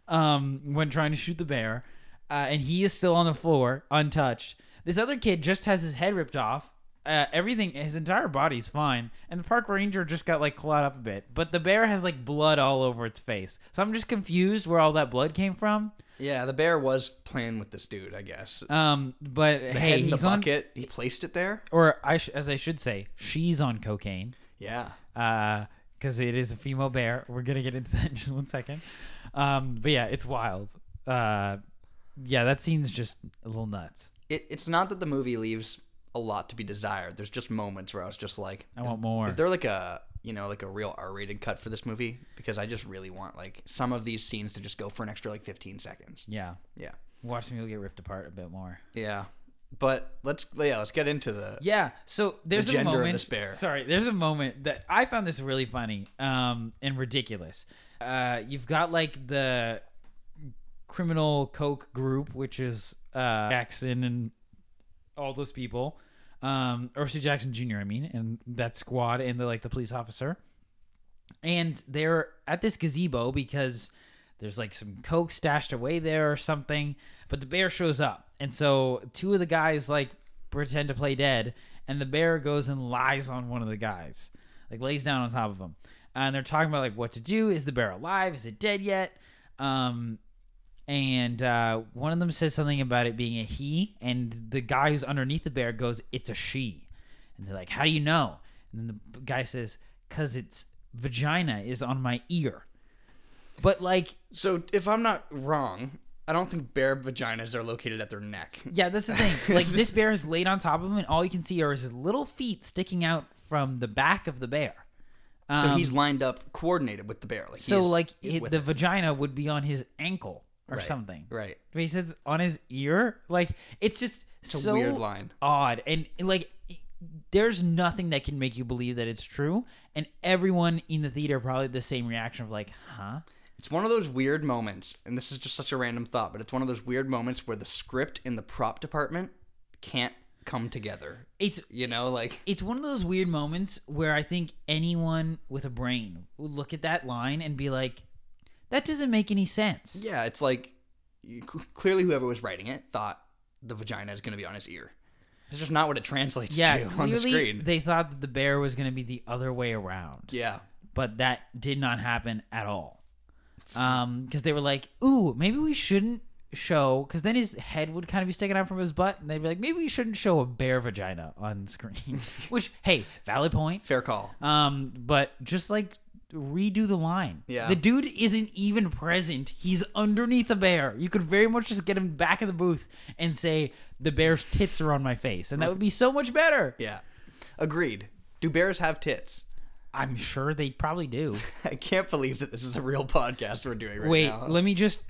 um, when trying to shoot the bear uh, and he is still on the floor untouched this other kid just has his head ripped off uh, everything his entire body's fine and the park ranger just got like clawed up a bit but the bear has like blood all over its face so i'm just confused where all that blood came from Yeah, the bear was playing with this dude, I guess. um, but the hey head in the he's on bucket, he placed it there. or I sh- as i should say she's on cocaine Yeah. Uh, because it is a female bear. We're gonna get into that in just one second. Um, but yeah, it's wild. Uh, yeah, that scene's just a little nuts. It, it's not that the movie leaves a lot to be desired. There's just moments where I was just like, I want more. Is there like a you know like a real R-rated cut for this movie? Because I just really want like some of these scenes to just go for an extra like 15 seconds. Yeah, Yeah. watch me get ripped apart a bit more. Yeah. But let's yeah let's get into the Yeah, so there's a gender of moment. Sorry, there's a moment that I found this really funny um, and ridiculous. Uh, you've got like the criminal coke group, which is uh, Jackson and all those people, um, O'Shea Jackson Jr. I mean, and that squad and the like the police officer, and they're at this gazebo because there's like some coke stashed away there or something. But the bear shows up, and so two of the guys like pretend to play dead, and the bear goes and lies on one of the guys, like lays down on top of him, and they're talking about like what to do. Is the bear alive? Is it dead yet? Um, and uh, one of them says something about it being a he, and the guy who's underneath the bear goes, "It's a she," and they're like, "How do you know?" And then the guy says, "Cause its vagina is on my ear." But like, So if I'm not wrong, I don't think bear vaginas are located at their neck. yeah, that's the thing. Like this bear is laid on top of him, and all you can see are his little feet sticking out from the back of the bear. So Um, he's lined up, coordinated with the bear. Like so like it, the it. vagina would be on his ankle or Right, something. Right. But he says on his ear. Like it's just It's a so weird line. odd, and like there's nothing that can make you believe that it's true. And everyone in the theater probably had the same reaction of like, huh? It's one of those weird moments, and this is just such a random thought, but it's one of those weird moments where the script and the prop department can't come together. It's You know, like it's one of those weird moments where I think anyone with a brain would look at that line and be like, that doesn't make any sense. yeah, it's like you, clearly whoever was writing it thought the vagina is going to be on his ear. It's just not what it translates Yeah, to on the screen. they thought that the bear was going to be the other way around. yeah. but that did not happen at all. Um, because they were like, "Ooh, maybe we shouldn't show," because then his head would kind of be sticking out from his butt, and they'd be like, "Maybe we shouldn't show a bear vagina on screen." Which, hey, valid point. Fair call. Um, but just like redo the line. Yeah. the dude isn't even present. He's underneath a bear. You could very much just get him back in the booth and say, "The bear's tits are on my face," and that would be so much better. Yeah. Agreed. Do bears have tits? I'm sure they probably do. I can't believe that this is a real podcast we're doing right Wait, now. Wait, let me just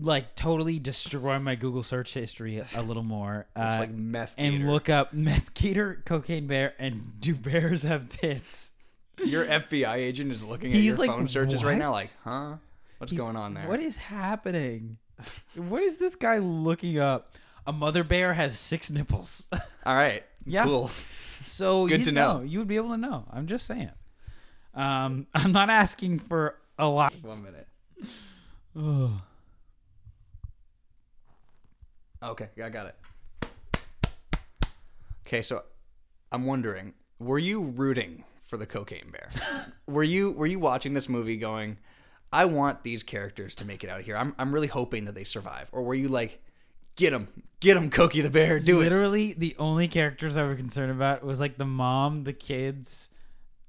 like totally destroy my Google search history a, little more. Uh, It's like meth and gator. look up meth gator, cocaine bear, and do bears have tits? Your FBI agent is looking at He's your like, phone searches right now, like, huh? What's He's- going on there? What is happening? what is this guy looking up? A mother bear has six nipples. All right. Yeah. Cool. so Good to know. You would be able to know. I'm just saying. Um, I'm not asking for a lot. One minute. Ugh. Okay, I got it. Okay, so I'm wondering, were you rooting for the cocaine bear? were you were you watching this movie going, I want these characters to make it out of here. I'm I'm really hoping that they survive. Or were you like, get him, get him, Cokie the bear, do it. Literally, the only characters I was concerned about was like the mom, the kids,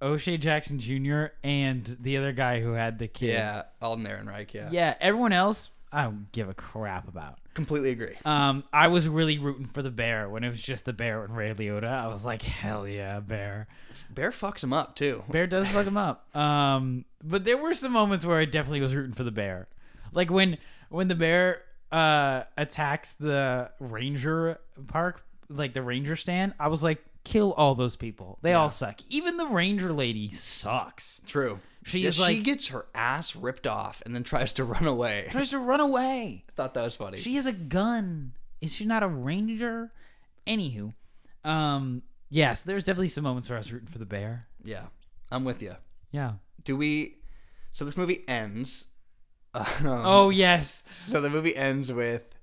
O'Shea Jackson Jr., and the other guy who had the kid. Yeah, Alden Ehrenreich. Yeah, Yeah, everyone else, I don't give a crap about. Completely agree. Um, I was really rooting for the bear when it was just the bear and Ray Liotta. I was like, hell yeah, bear. Bear fucks him up too. Bear does fuck him up. Um, but there were some moments where I definitely was rooting for the bear, like when when the bear uh attacks the ranger park, like the ranger stand. I was like, kill all those people. They all suck. Even the ranger lady sucks. True. She Yeah, is she like gets her ass ripped off and then tries to run away. I tries to run away. thought that was funny. She has a gun. Is she not a ranger? Anywho, um, yes, there's definitely some moments where I was rooting for the bear. yeah, I'm with you. Yeah. Do we? So this movie ends. Um, Oh yes. So the movie ends with.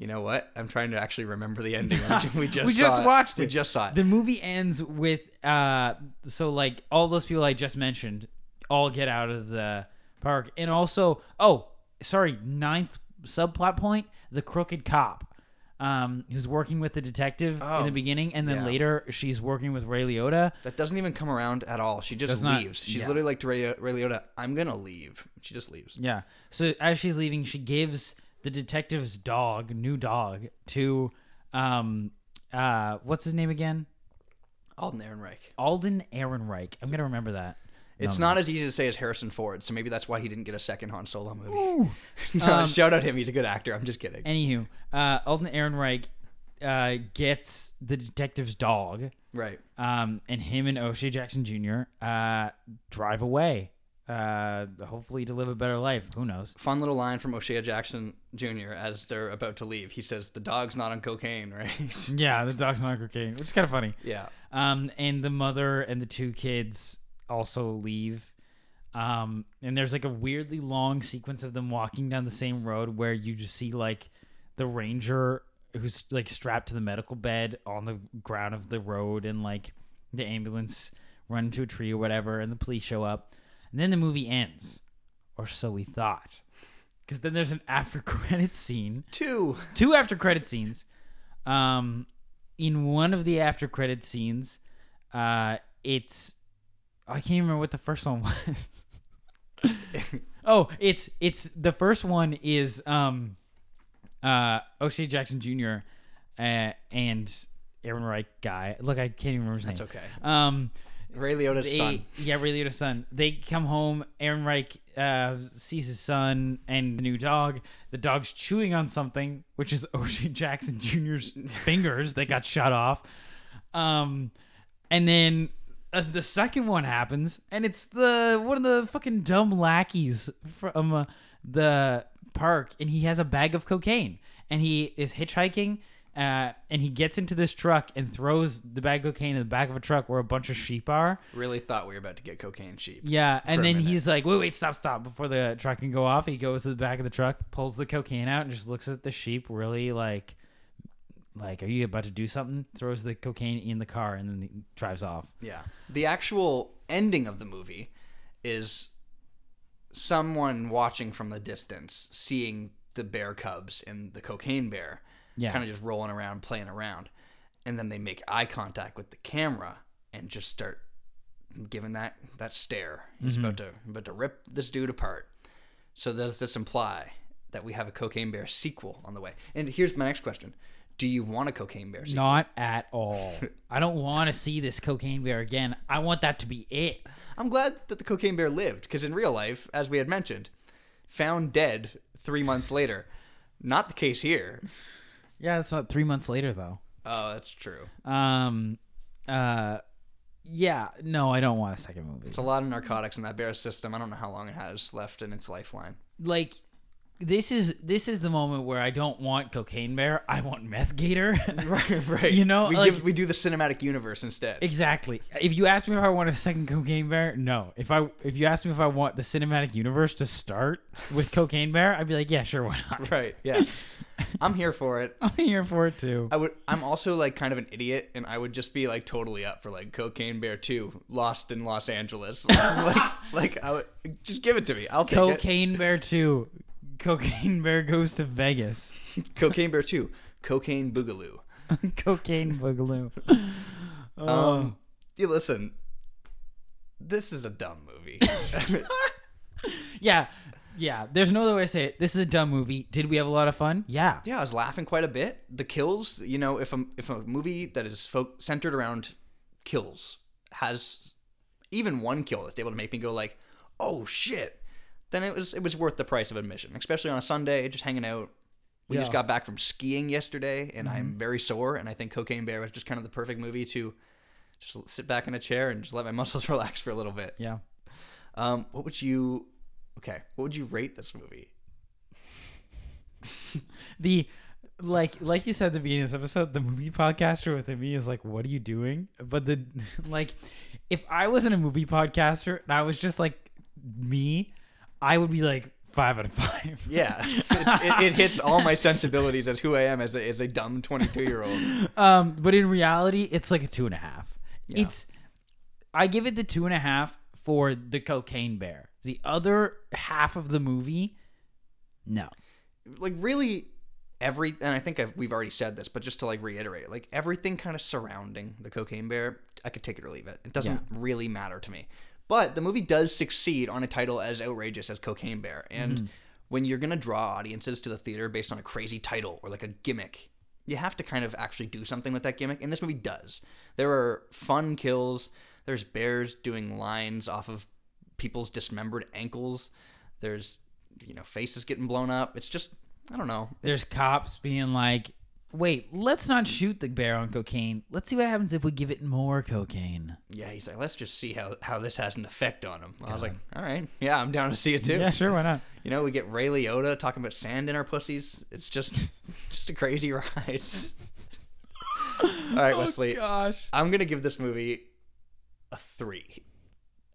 You know what? I'm trying to actually remember the ending. We just We just watched We it. We just saw it. The movie ends with uh so like all those people I just mentioned all get out of the park and also oh sorry ninth subplot point the crooked cop um who's working with the detective in Oh, the beginning and then yeah. later she's working with Ray Liotta that doesn't even come around at all. She just Does not- leaves. She's yeah. literally like to Ray, Ray Liotta, "I'm gonna leave." She just leaves. yeah so as she's leaving she gives the detective's dog new dog to um uh what's his name again Alden Ehrenreich. Alden Ehrenreich I'm gonna remember that It's No, not as easy to say as Harrison Ford, so maybe that's why he didn't get a second Han Solo movie. No, Um, shout out to him. He's a good actor. I'm just kidding. Anywho, uh, Alden Ehrenreich uh, gets the detective's dog, right. um, and him and O'Shea Jackson Jr. Uh, drive away, uh, hopefully to live a better life. Who knows? Fun little line from O'Shea Jackson Jr. as they're about to leave. He says, "The dog's not on cocaine, right?" Yeah, the dog's not on cocaine, which is kind of funny. yeah. Um, and the mother and the two kids also leave. Um, and there's like a weirdly long sequence of them walking down the same road where you just see like the ranger who's like strapped to the medical bed on the ground of the road and like the ambulance run into a tree or whatever and the police show up. And then the movie ends. Or so we thought. Because then there's an after credit scene Two. two after credit scenes. Um, in one of the after credit scenes, uh, it's I can't remember what the first one was. oh, it's it's the first one is um, uh, O'Shea Jackson Jr. Uh, and Ehrenreich guy. Look, I can't even remember his That's name. That's okay. Um, Ray Liotta's they, son. Yeah, Ray Liotta's son. They come home. Ehrenreich uh, sees his son and the new dog. The dog's chewing on something, which is O'Shea Jackson Jr.'s fingers that got shot off. Um, and then uh, the second one happens, and it's the one of the fucking dumb lackeys from uh, the park, and he has a bag of cocaine, and he is hitchhiking. Uh, and he gets into this truck and throws the bag of cocaine in the back of a truck where a bunch of sheep are. Really thought we were about to get cocaine sheep. Yeah, and then he's like, "Wait, wait, stop, stop!" Before the truck can go off, he goes to the back of the truck, pulls the cocaine out, and just looks at the sheep, really like, like, "Are you about to do something?" Throws the cocaine in the car, and then he drives off. Yeah. The actual ending of the movie is someone watching from the distance, seeing the bear cubs and the cocaine bear Yeah, kind of just rolling around, playing around. And then they make eye contact with the camera and just start giving that that stare. He's mm-hmm. about to about to rip this dude apart. So does this imply that we have a cocaine bear sequel on the way? And here's my next question. Do you want a cocaine bear sequel? not at all. I don't want to see this cocaine bear again. I want that to be it. I'm glad that the cocaine bear lived because in real life, as we had mentioned, found dead three months later. Not the case here. Yeah, it's not three months later though. Oh, that's true. Um, uh, yeah, no, I don't want a second movie. It's a lot of narcotics in that bear system. I don't know how long it has left in its lifeline. like this is this is the moment where I don't want Cocaine Bear. I want Meth Gator. right, right. You know, we like- give, we do the cinematic universe instead. exactly. If you ask me if I want a second Cocaine Bear, no. If I if you ask me if I want the cinematic universe to start with Cocaine Bear, I'd be like, yeah, sure, why not? right. Yeah. I'm here for it. I'm here for it too. I would. I'm also like kind of an idiot, and I would just be like totally up for like Cocaine Bear 2, Lost in Los Angeles. like, like I would just give it to me. I'll take it. Cocaine Bear two. Cocaine Bear goes to Vegas. Cocaine Bear 2, Cocaine Boogaloo. Cocaine Boogaloo. Oh. Um, yeah, listen. This is a dumb movie. yeah, yeah. There's no other way to say it. This is a dumb movie. Did we have a lot of fun? Yeah. yeah, I was laughing quite a bit. The kills, you know, if a if a movie that is fo- centered around kills has even one kill that's able to make me go like, "Oh shit," then it was it was worth the price of admission, especially on a Sunday, just hanging out. We just got back from skiing yesterday, and I'm very sore. And I think Cocaine Bear was just kind of the perfect movie to just sit back in a chair and just let my muscles relax for a little bit. Yeah. Um, what would you? Okay, what would you rate this movie? the like like you said at the beginning of this episode, the movie podcaster within me is like, what are you doing? But the like if I wasn't a movie podcaster and I was just like me, I would be like five out of five. Yeah, it, it, it hits all my sensibilities as who I am as a, as a dumb 22 year old. Um, but in reality, it's like a two and a half. Yeah. It's I give it the two and a half for the cocaine bear. The other half of the movie, no. Like really, every and I think I've, we've already said this, but just to like reiterate, like everything kind of surrounding the cocaine bear, I could take it or leave it. It doesn't Yeah. really matter to me. But the movie does succeed on a title as outrageous as Cocaine Bear, and Mm-hmm. when you're gonna draw audiences to the theater based on a crazy title or like a gimmick, you have to kind of actually do something with that gimmick, and this movie does. There are fun kills. There's bears doing lines off of people's dismembered ankles. There's you know faces getting blown up. It's just I don't know. There's cops being like, "Wait, let's not shoot the bear on cocaine. Let's see what happens if we give it more cocaine." Yeah, he's like, let's just see how, how this has an effect on him. I was like, all right, yeah, I'm down to see it too. Yeah, sure, why not? You know, we get Ray Liotta talking about sand in our pussies. It's just just a crazy ride. all right, oh, Wesley, Oh gosh. I'm gonna give this movie a three.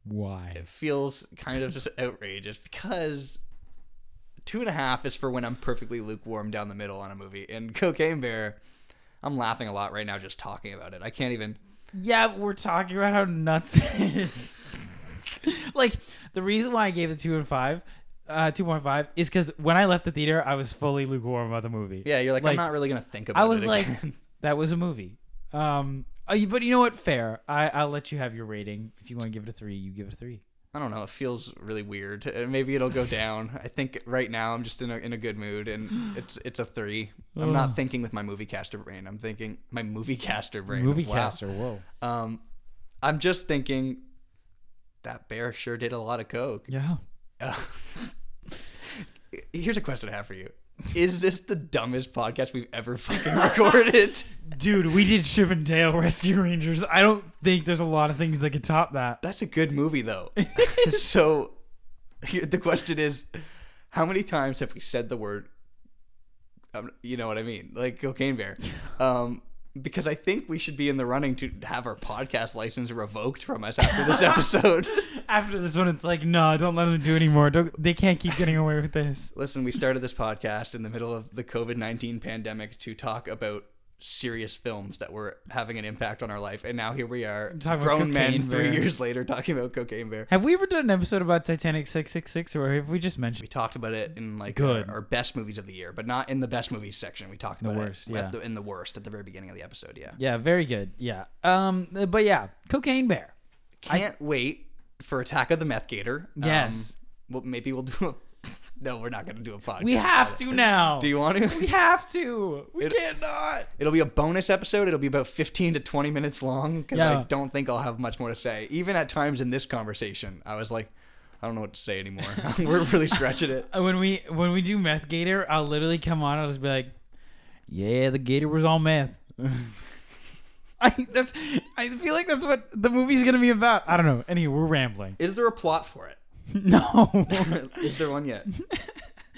Why? It feels kind of just outrageous because two and a half is for when I'm perfectly lukewarm down the middle on a movie, and Cocaine Bear, I'm laughing a lot right now just talking about it. I can't even. Yeah, we're talking about how nuts it is. like the reason why I gave it two and five, uh, two point five, is because when I left the theater, I was fully lukewarm about the movie. Yeah, you're like, Like, I'm not really gonna think about it. I was like, again. that was a movie. Um, uh, but you know what? Fair. I I'll let you have your rating. If you want to give it a three, you give it a three. I don't know. It feels really weird. Uh, Maybe it'll go down. I think right now I'm just in a in a good mood, and it's it's a three. I'm not thinking with my movie caster brain. I'm thinking my movie caster brain. Movie Wow. caster. Whoa. Um, I'm just thinking that bear sure did a lot of coke. Yeah. Uh, here's a question I have for you: Is this the dumbest podcast we've ever fucking recorded? Dude, we did Chip and Dale Rescue Rangers. I don't think there's a lot of things that could top that. That's a good movie though. so the question is how many times have we said the word um, you know what I mean? Like cocaine bear. Um because I think we should be in the running to have our podcast license revoked from us after this episode. After this one, it's like, no, don't let them do anymore. Don't, they can't keep getting away with this. Listen, we started this podcast in the middle of the COVID 19 pandemic to talk about serious films that were having an impact on our life. And now here we are, grown men three Bear. years later, talking about Cocaine Bear. Have we ever done an episode about Titanic 666 or have we just mentioned We talked about it in like Good. Our, our best movies of the year, but not in the best movies section. We talked about worst, it yeah. the, in the worst at the very beginning of the episode. Yeah. Yeah, very good. Yeah. Um, but yeah, Cocaine Bear. Can't wait for Attack of the Meth Gator. Yes. Um, well, maybe we'll do a. No, we're not going to do a podcast. We have to now. Do you want to? We have to. We It- can't not. It'll be a bonus episode. It'll be about 15 to 20 minutes long because I don't think I'll have much more to say. Even at times in this conversation, I was like, I don't know what to say anymore. We're really stretching it. When we when we do Meth Gator, I'll literally come on. I'll just be like, "Yeah, the Gator was all meth." I that's I feel like that's what the movie's gonna be about. I don't know. Anyway, we're rambling. Is there a plot for it? No. Is there one yet?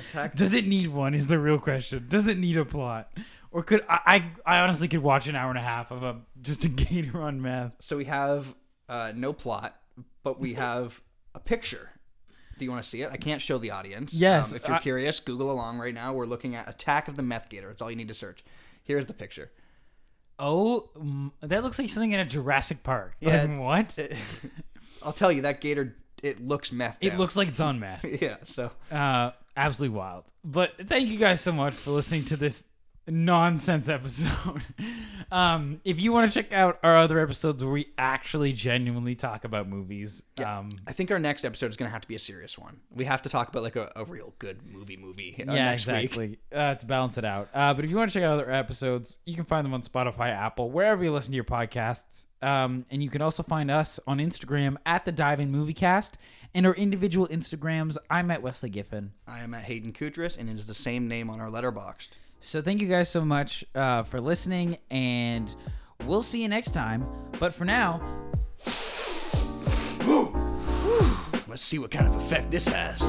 Attack. Does it need one? Is the real question. Does it need a plot? Or could I? I, I honestly could watch an hour and a half of a just a gator on meth. So we have uh, no plot, but we have a picture. Do you want to see it? I can't show the audience. Yes, Um, if you're I- curious, Google along right now. We're looking at Attack of the Meth Gator. It's all you need to search. Here's the picture. Oh, mm, that looks like something in a Jurassic Park. Yeah. Like, what? I'll tell you, that gator, it looks meth. It looks like it's on meth. Yeah, so Uh, absolutely wild. But thank you guys so much for listening to this nonsense episode. um, if you want to check out our other episodes where we actually genuinely talk about movies, um, I think our next episode is going to have to be a serious one. We have to talk about like a, a real good movie movie uh, yeah, next week. exactly, uh, to balance it out. Uh, but if you want to check out other episodes, you can find them on Spotify, Apple, wherever you listen to your podcasts. Um, and you can also find us on Instagram at the Dive In Movie Cast and our individual Instagrams. I'm at Wesley Giffen. I am at Hayden Kutris, and it is the same name on our letterboxd. So thank you guys so much uh, for listening, and we'll see you next time. But for now, Let's see what kind of effect this has.